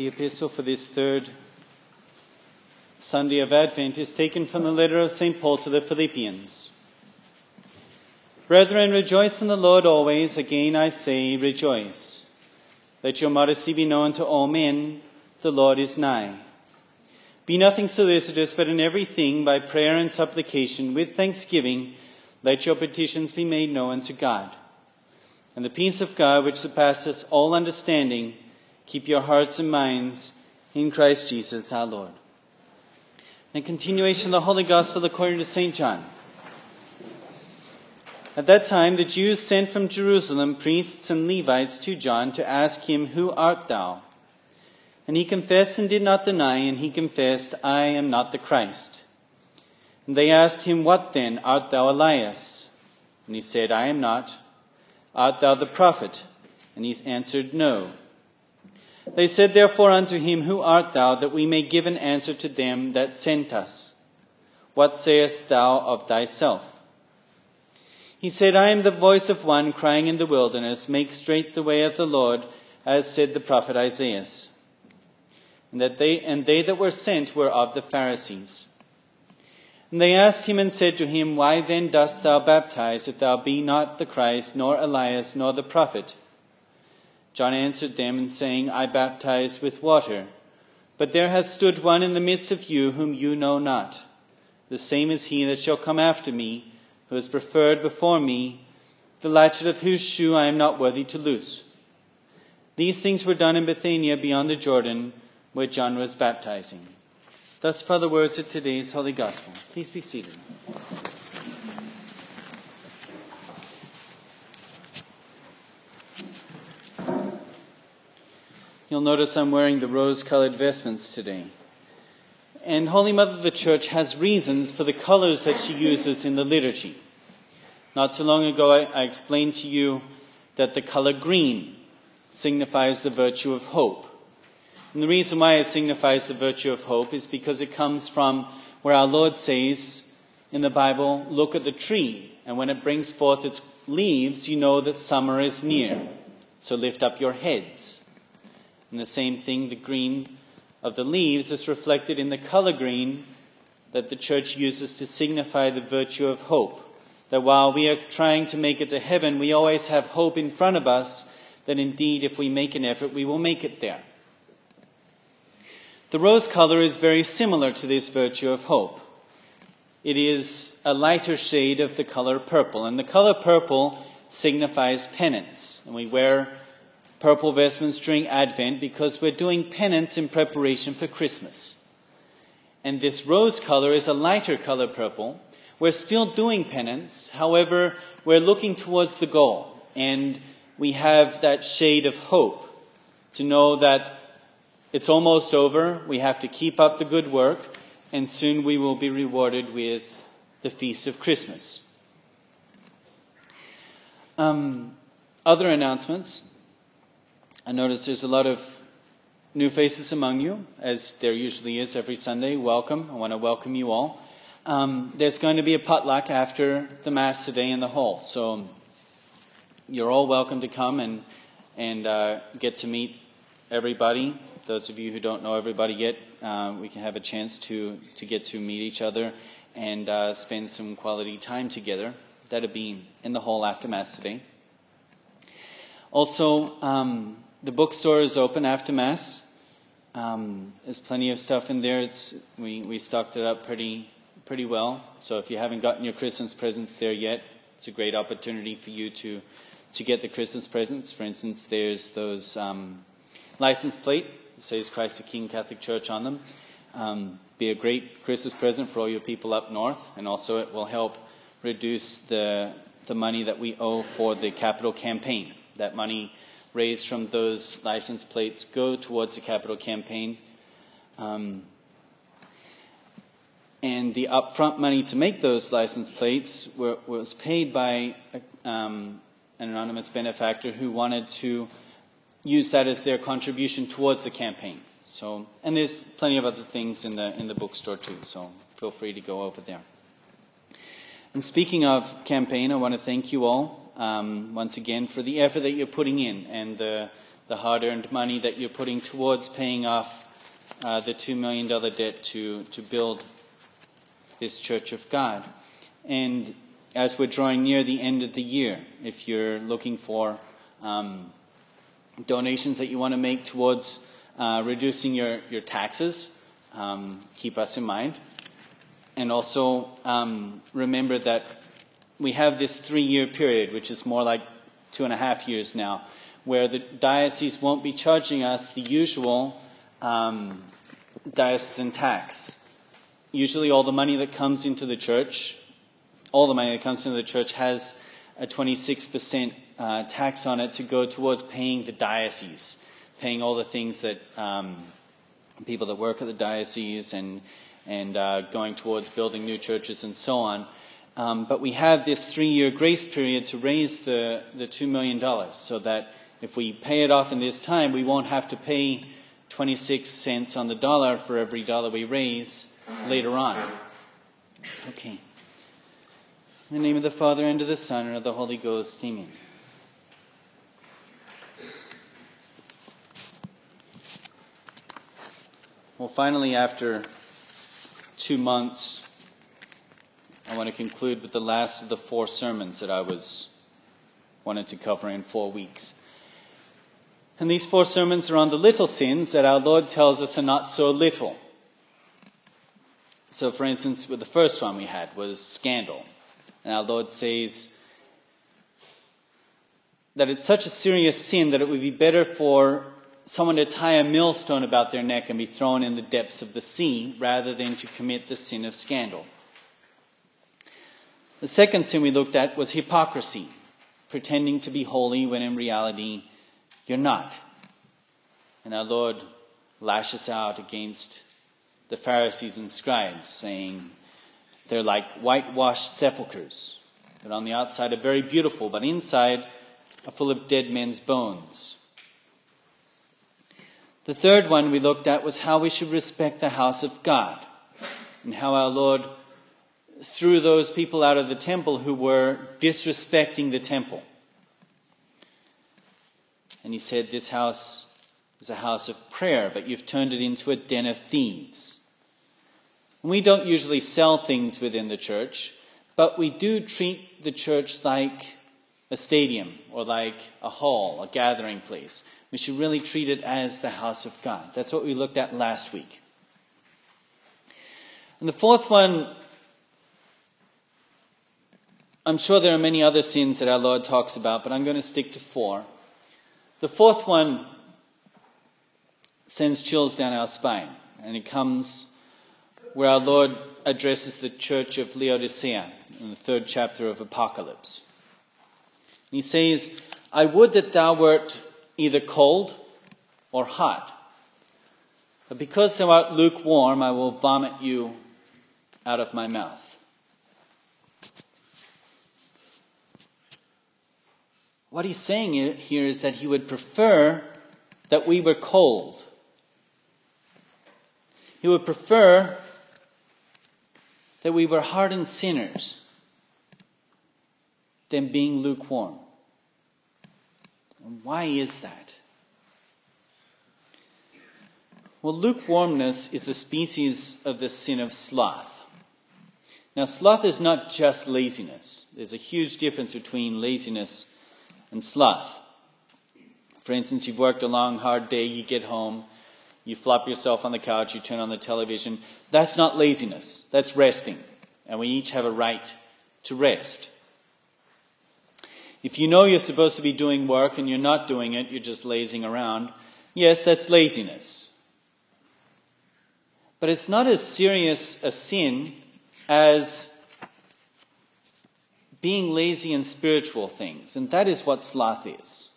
The epistle for this third Sunday of Advent is taken from the letter of St. Paul to the Philippians. Brethren, rejoice in the Lord always. Again I say, rejoice. Let your modesty be known to all men. The Lord is nigh. Be nothing solicitous, but in everything, by prayer and supplication, with thanksgiving, let your petitions be made known to God. And the peace of God, which surpasses all understanding, keep your hearts and minds in Christ Jesus our Lord. In continuation of the Holy Gospel according to St. John. At that time, the Jews sent from Jerusalem priests and Levites to John to ask him, Who art thou? And he confessed and did not deny, and he confessed, I am not the Christ. And they asked him, What then? Art thou Elias? And he said, I am not. Art thou the prophet? And he answered, No. They said therefore unto him, Who art thou, that we may give an answer to them that sent us? What sayest thou of thyself? He said, I am the voice of one crying in the wilderness, Make straight the way of the Lord, as said the prophet Isaiah. And, that they, and they that were sent were of the Pharisees. And they asked him and said to him, Why then dost thou baptize, if thou be not the Christ, nor Elias, nor the prophet? John answered them, and saying, I baptize with water. But there hath stood one in the midst of you whom you know not. The same is he that shall come after me, who is preferred before me, the latchet of whose shoe I am not worthy to loose. These things were done in Bethania beyond the Jordan, where John was baptizing. Thus far the words of today's Holy Gospel. Please be seated. You'll notice I'm wearing the rose colored vestments today. And Holy Mother the Church has reasons for the colors that she uses in the liturgy. Not too long ago, I, I explained to you that the color green signifies the virtue of hope. And the reason why it signifies the virtue of hope is because it comes from where our Lord says in the Bible, Look at the tree, and when it brings forth its leaves, you know that summer is near. So lift up your heads. And the same thing, the green of the leaves is reflected in the color green that the church uses to signify the virtue of hope. That while we are trying to make it to heaven, we always have hope in front of us that indeed, if we make an effort, we will make it there. The rose color is very similar to this virtue of hope. It is a lighter shade of the color purple, and the color purple signifies penance. And we wear purple vestments during Advent because we're doing penance in preparation for Christmas. And this rose color is a lighter color purple. We're still doing penance, however, we're looking towards the goal. And we have that shade of hope to know that it's almost over. We have to keep up the good work, and soon we will be rewarded with the feast of Christmas. Um, other announcements. I notice there's a lot of new faces among you, as there usually is every Sunday. Welcome. I want to welcome you all. Um, there's going to be a potluck after the Mass today in the hall. So you're all welcome to come and, and uh, get to meet everybody. Those of you who don't know everybody yet, uh, we can have a chance to, to get to meet each other and uh, spend some quality time together. That'll be in the hall after Mass today. Also, um, the bookstore is open after Mass. Um, there's plenty of stuff in there. It's, we, we stocked it up pretty, pretty well. So if you haven't gotten your Christmas presents there yet, it's a great opportunity for you to, to get the Christmas presents. For instance, there's those um, license plate that says Christ the King Catholic Church on them. Um, be a great Christmas present for all your people up north, and also it will help reduce the, the money that we owe for the capital campaign. That money raised from those license plates go towards the capital campaign. Um, and the upfront money to make those license plates were, was paid by um, an anonymous benefactor who wanted to use that as their contribution towards the campaign. So, and there's plenty of other things in the in the bookstore too. So feel free to go over there. And speaking of campaign, I want to thank you all um, once again for the effort that you're putting in and the, the hard earned money that you're putting towards paying off uh, the $2 million debt to, to build this Church of God. And as we're drawing near the end of the year, if you're looking for um, donations that you want to make towards uh, reducing your, your taxes, um, keep us in mind. And also um, remember that we have this three year period, which is more like two and a half years now, where the diocese won't be charging us the usual um, diocesan tax. Usually, all the money that comes into the church, all the money that comes into the church has a 26% uh, tax on it to go towards paying the diocese, paying all the things that um, people that work at the diocese and and uh, going towards building new churches and so on. Um, but we have this three-year grace period to raise the the two million dollars, so that if we pay it off in this time, we won't have to pay 26 cents on the dollar for every dollar we raise later on. Okay. In the name of the Father, and of the Son, and of the Holy Ghost, amen. Well, finally, after two months, I want to conclude with the last of the four sermons that I was wanted to cover in four weeks. And these four sermons are on the little sins that our Lord tells us are not so little. So, for instance, with the first one we had was scandal. And our Lord says that it's such a serious sin that it would be better for someone to tie a millstone about their neck and be thrown in the depths of the sea rather than to commit the sin of scandal. The second sin we looked at was hypocrisy, pretending to be holy when in reality you're not. And our Lord lashes out against the Pharisees and scribes, saying they're like whitewashed sepulchres that on the outside are very beautiful, but inside are full of dead men's bones. The third one we looked at was how we should respect the house of God and how our Lord threw those people out of the temple who were disrespecting the temple. And he said, This house is a house of prayer, but you've turned it into a den of thieves. And we don't usually sell things within the church, but we do treat the church like a stadium or like a hall, a gathering place. We should really treat it as the house of God. That's what we looked at last week. And the fourth one, I'm sure there are many other sins that our Lord talks about, but I'm going to stick to four. The fourth one sends chills down our spine, and it comes where our Lord addresses the church of Laodicea in the third chapter of Apocalypse. He says, I would that thou wert either cold or hot. But because thou art lukewarm, I will vomit you out of my mouth. What he's saying here is that he would prefer that we were cold. He would prefer that we were hardened sinners than being lukewarm. And why is that? Well, lukewarmness is a species of the sin of sloth. Now, sloth is not just laziness. There's a huge difference between laziness and sloth. For instance, you've worked a long, hard day, you get home, you flop yourself on the couch, you turn on the television. That's not laziness, that's resting. And we each have a right to rest. If you know you're supposed to be doing work and you're not doing it, you're just lazing around, yes, that's laziness. But it's not as serious a sin as being lazy in spiritual things, and that is what sloth is.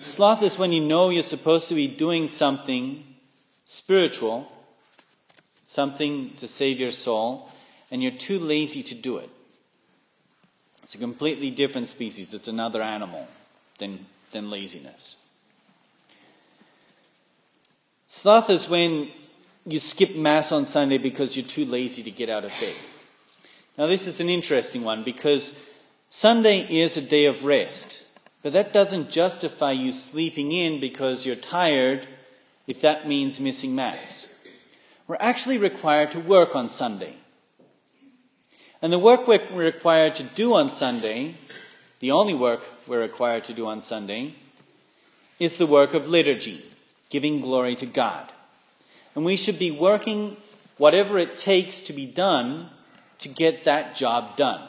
Sloth is when you know you're supposed to be doing something spiritual, something to save your soul, and you're too lazy to do it. It's a completely different species, it's another animal than, than laziness. Sloth is when you skip Mass on Sunday because you're too lazy to get out of bed. Now, this is an interesting one because Sunday is a day of rest, but that doesn't justify you sleeping in because you're tired if that means missing Mass. We're actually required to work on Sunday. And the work we're required to do on Sunday, the only work we're required to do on Sunday, is the work of liturgy, giving glory to God. And we should be working whatever it takes to be done to get that job done.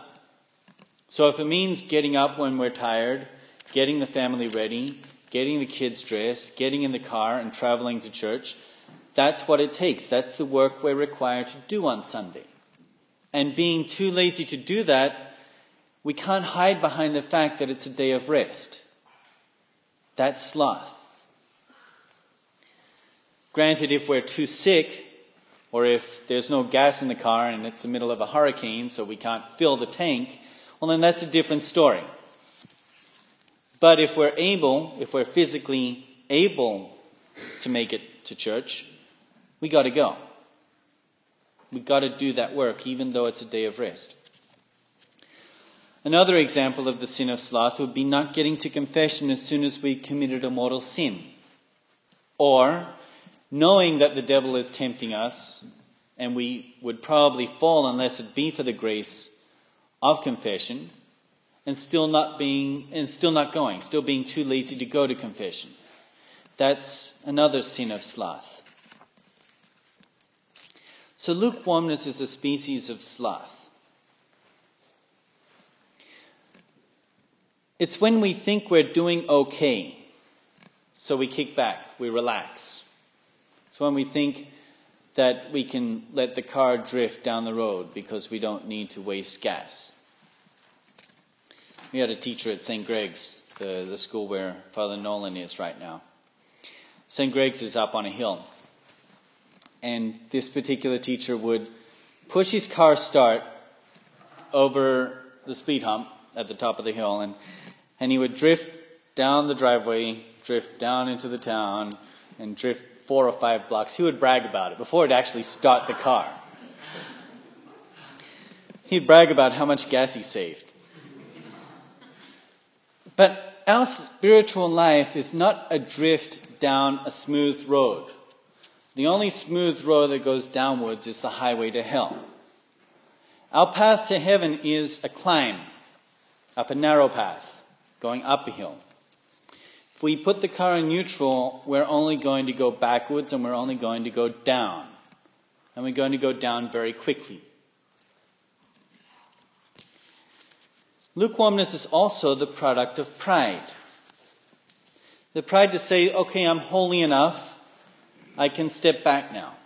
So if it means getting up when we're tired, getting the family ready, getting the kids dressed, getting in the car, and traveling to church, that's what it takes. That's the work we're required to do on Sunday. And being too lazy to do that, we can't hide behind the fact that it's a day of rest. That's sloth. Granted, if we're too sick, or if there's no gas in the car and it's the middle of a hurricane, so we can't fill the tank, well, then that's a different story. But if we're able, if we're physically able to make it to church, we got to go. We got to do that work, even though it's a day of rest. Another example of the sin of sloth would be not getting to confession as soon as we committed a mortal sin. Or knowing that the devil is tempting us, and we would probably fall unless it be for the grace of confession, and still not being and still not going, still being too lazy to go to confession. That's another sin of sloth. So lukewarmness is a species of sloth. It's when we think we're doing okay, so we kick back, we relax. It's when we think that we can let the car drift down the road because we don't need to waste gas. We had a teacher at St. Greg's, the, the school where Father Nolan is right now. St. Greg's is up on a hill. And this particular teacher would push his car start over the speed hump at the top of the hill and and he would drift down the driveway, drift down into the town, and drift four or five blocks. He would brag about it before it actually start the car. He'd brag about how much gas he saved. But our spiritual life is not a drift down a smooth road. The only smooth road that goes downwards is the highway to hell. Our path to heaven is a climb up a narrow path going up a hill. If we put the car in neutral, we're only going to go backwards and we're only going to go down. And we're going to go down very quickly. Lukewarmness is also the product of pride. The pride to say, okay, I'm holy enough, I can step back now.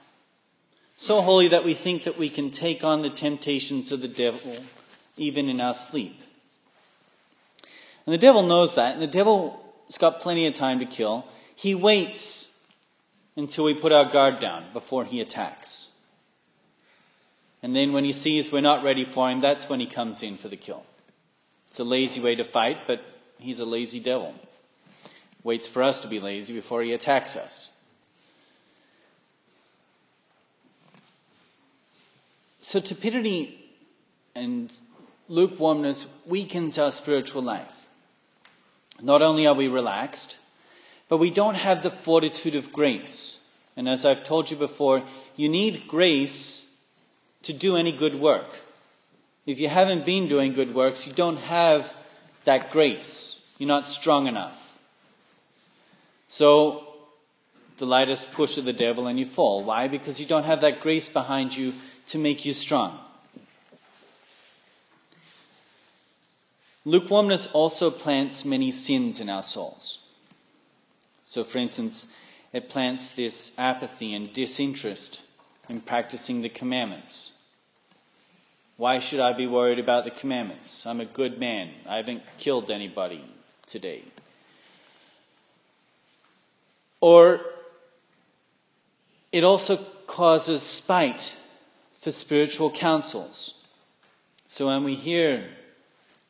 So holy that we think that we can take on the temptations of the devil even in our sleep. And the devil knows that, and the devil's got plenty of time to kill. He waits until we put our guard down before he attacks. And then when he sees we're not ready for him, that's when he comes in for the kill. It's a lazy way to fight, but he's a lazy devil. Waits for us to be lazy before he attacks us. So tepidity and lukewarmness weakens our spiritual life. Not only are we relaxed, but we don't have the fortitude of grace. And as I've told you before, you need grace to do any good work. If you haven't been doing good works, you don't have that grace. You're not strong enough. So, the lightest push of the devil and you fall. Why? Because you don't have that grace behind you to make you strong. Lukewarmness also plants many sins in our souls. So, for instance, it plants this apathy and disinterest in practicing the commandments. Why should I be worried about the commandments? I'm a good man. I haven't killed anybody today. Or it also causes spite for spiritual counsels. So when we hear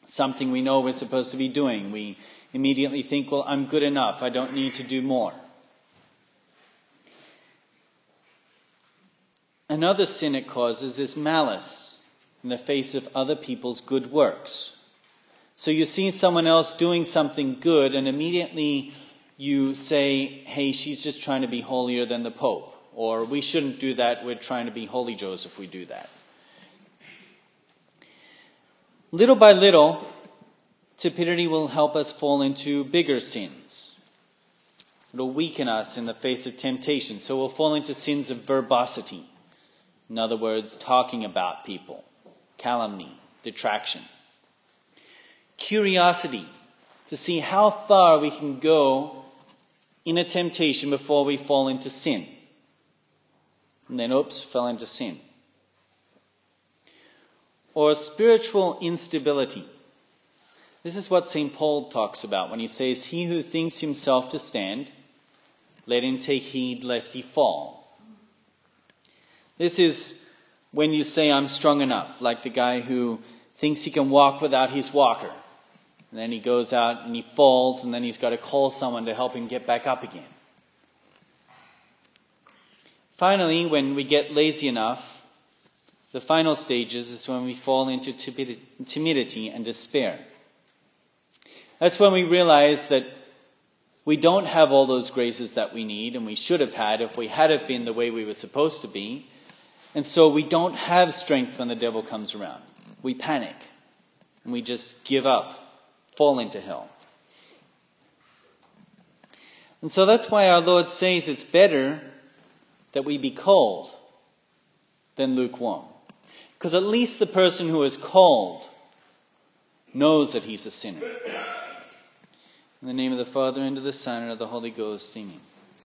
something we know we're supposed to be doing. We immediately think, well, I'm good enough. I don't need to do more. Another sin it causes is malice in the face of other people's good works. So you see someone else doing something good, and immediately you say, hey, she's just trying to be holier than the Pope. Or we shouldn't do that, we're trying to be holy Joseph, we do that. Little by little, tepidity will help us fall into bigger sins. It'll weaken us in the face of temptation. So we'll fall into sins of verbosity. In other words, talking about people, calumny, detraction. Curiosity, to see how far we can go in a temptation before we fall into sin. And then, oops, fell into sin. Or spiritual instability. This is what St. Paul talks about when he says, He who thinks himself to stand, let him take heed lest he fall. This is when you say, I'm strong enough, like the guy who thinks he can walk without his walker. And then he goes out and he falls, and then he's got to call someone to help him get back up again. Finally, when we get lazy enough, the final stages is when we fall into timidity and despair. That's when we realize that we don't have all those graces that we need and we should have had if we had have been the way we were supposed to be. And so we don't have strength when the devil comes around. We panic and we just give up, fall into hell. And so that's why our Lord says it's better that we be cold than lukewarm. Because at least the person who is called knows that he's a sinner. In the name of the Father, and of the Son, and of the Holy Ghost, amen.